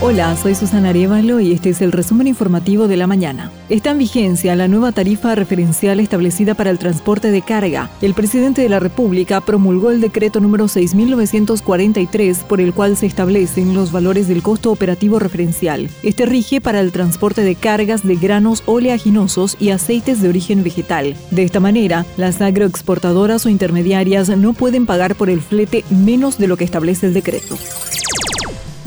Hola, soy Susana Arevalo y este es el resumen informativo de la mañana. Está en vigencia la nueva tarifa referencial establecida para el transporte de carga. El presidente de la República promulgó el decreto número 6.943 por el cual se establecen los valores del costo operativo referencial. Este rige para el transporte de cargas de granos oleaginosos y aceites de origen vegetal. De esta manera, las agroexportadoras o intermediarias no pueden pagar por el flete menos de lo que establece el decreto.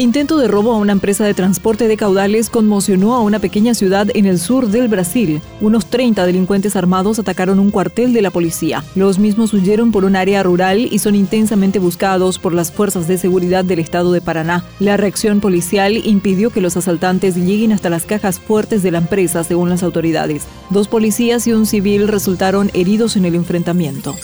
Intento de robo a una empresa de transporte de caudales conmocionó a una pequeña ciudad en el sur del Brasil. Unos 30 delincuentes armados atacaron un cuartel de la policía. Los mismos huyeron por un área rural y son intensamente buscados por las fuerzas de seguridad del estado de Paraná. La reacción policial impidió que los asaltantes lleguen hasta las cajas fuertes de la empresa, según las autoridades. Dos policías y un civil resultaron heridos en el enfrentamiento.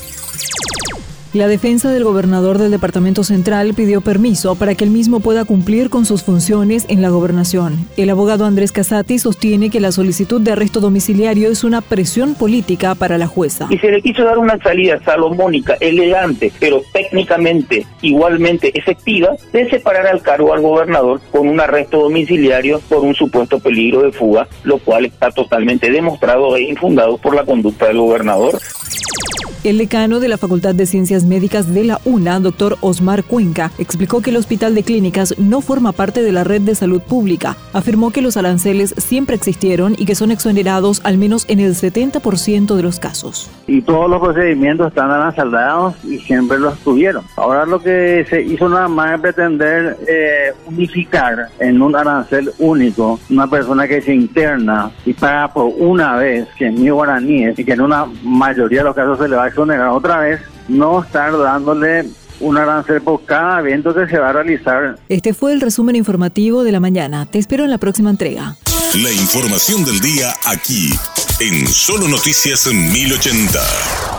La defensa del gobernador del Departamento Central pidió permiso para que el mismo pueda cumplir con sus funciones en la gobernación. El abogado Andrés Casati sostiene que la solicitud de arresto domiciliario es una presión política para la jueza. Y se le quiso dar una salida salomónica, elegante, pero técnicamente igualmente efectiva, de separar al cargo al gobernador con un arresto domiciliario por un supuesto peligro de fuga, lo cual está totalmente demostrado e infundado por la conducta del gobernador. El decano de la Facultad de Ciencias Médicas de la UNA, doctor Osmar Cuenca, explicó que el Hospital de Clínicas no forma parte de la red de salud pública. Afirmó que los aranceles siempre existieron y que son exonerados al menos en el 70% de los casos. Y todos los procedimientos están arancelados y siempre los tuvieron. Ahora lo que se hizo nada más es pretender eh, unificar en un arancel único una persona que se interna y paga por una vez, que es mi guaraníes, y que en una mayoría de los casos se le va a exonerar otra vez, no estar dándole un arancel por cada evento que se va a realizar. Este fue el resumen informativo de la mañana. Te espero en la próxima entrega. La información del día aquí, en Solo Noticias 1080.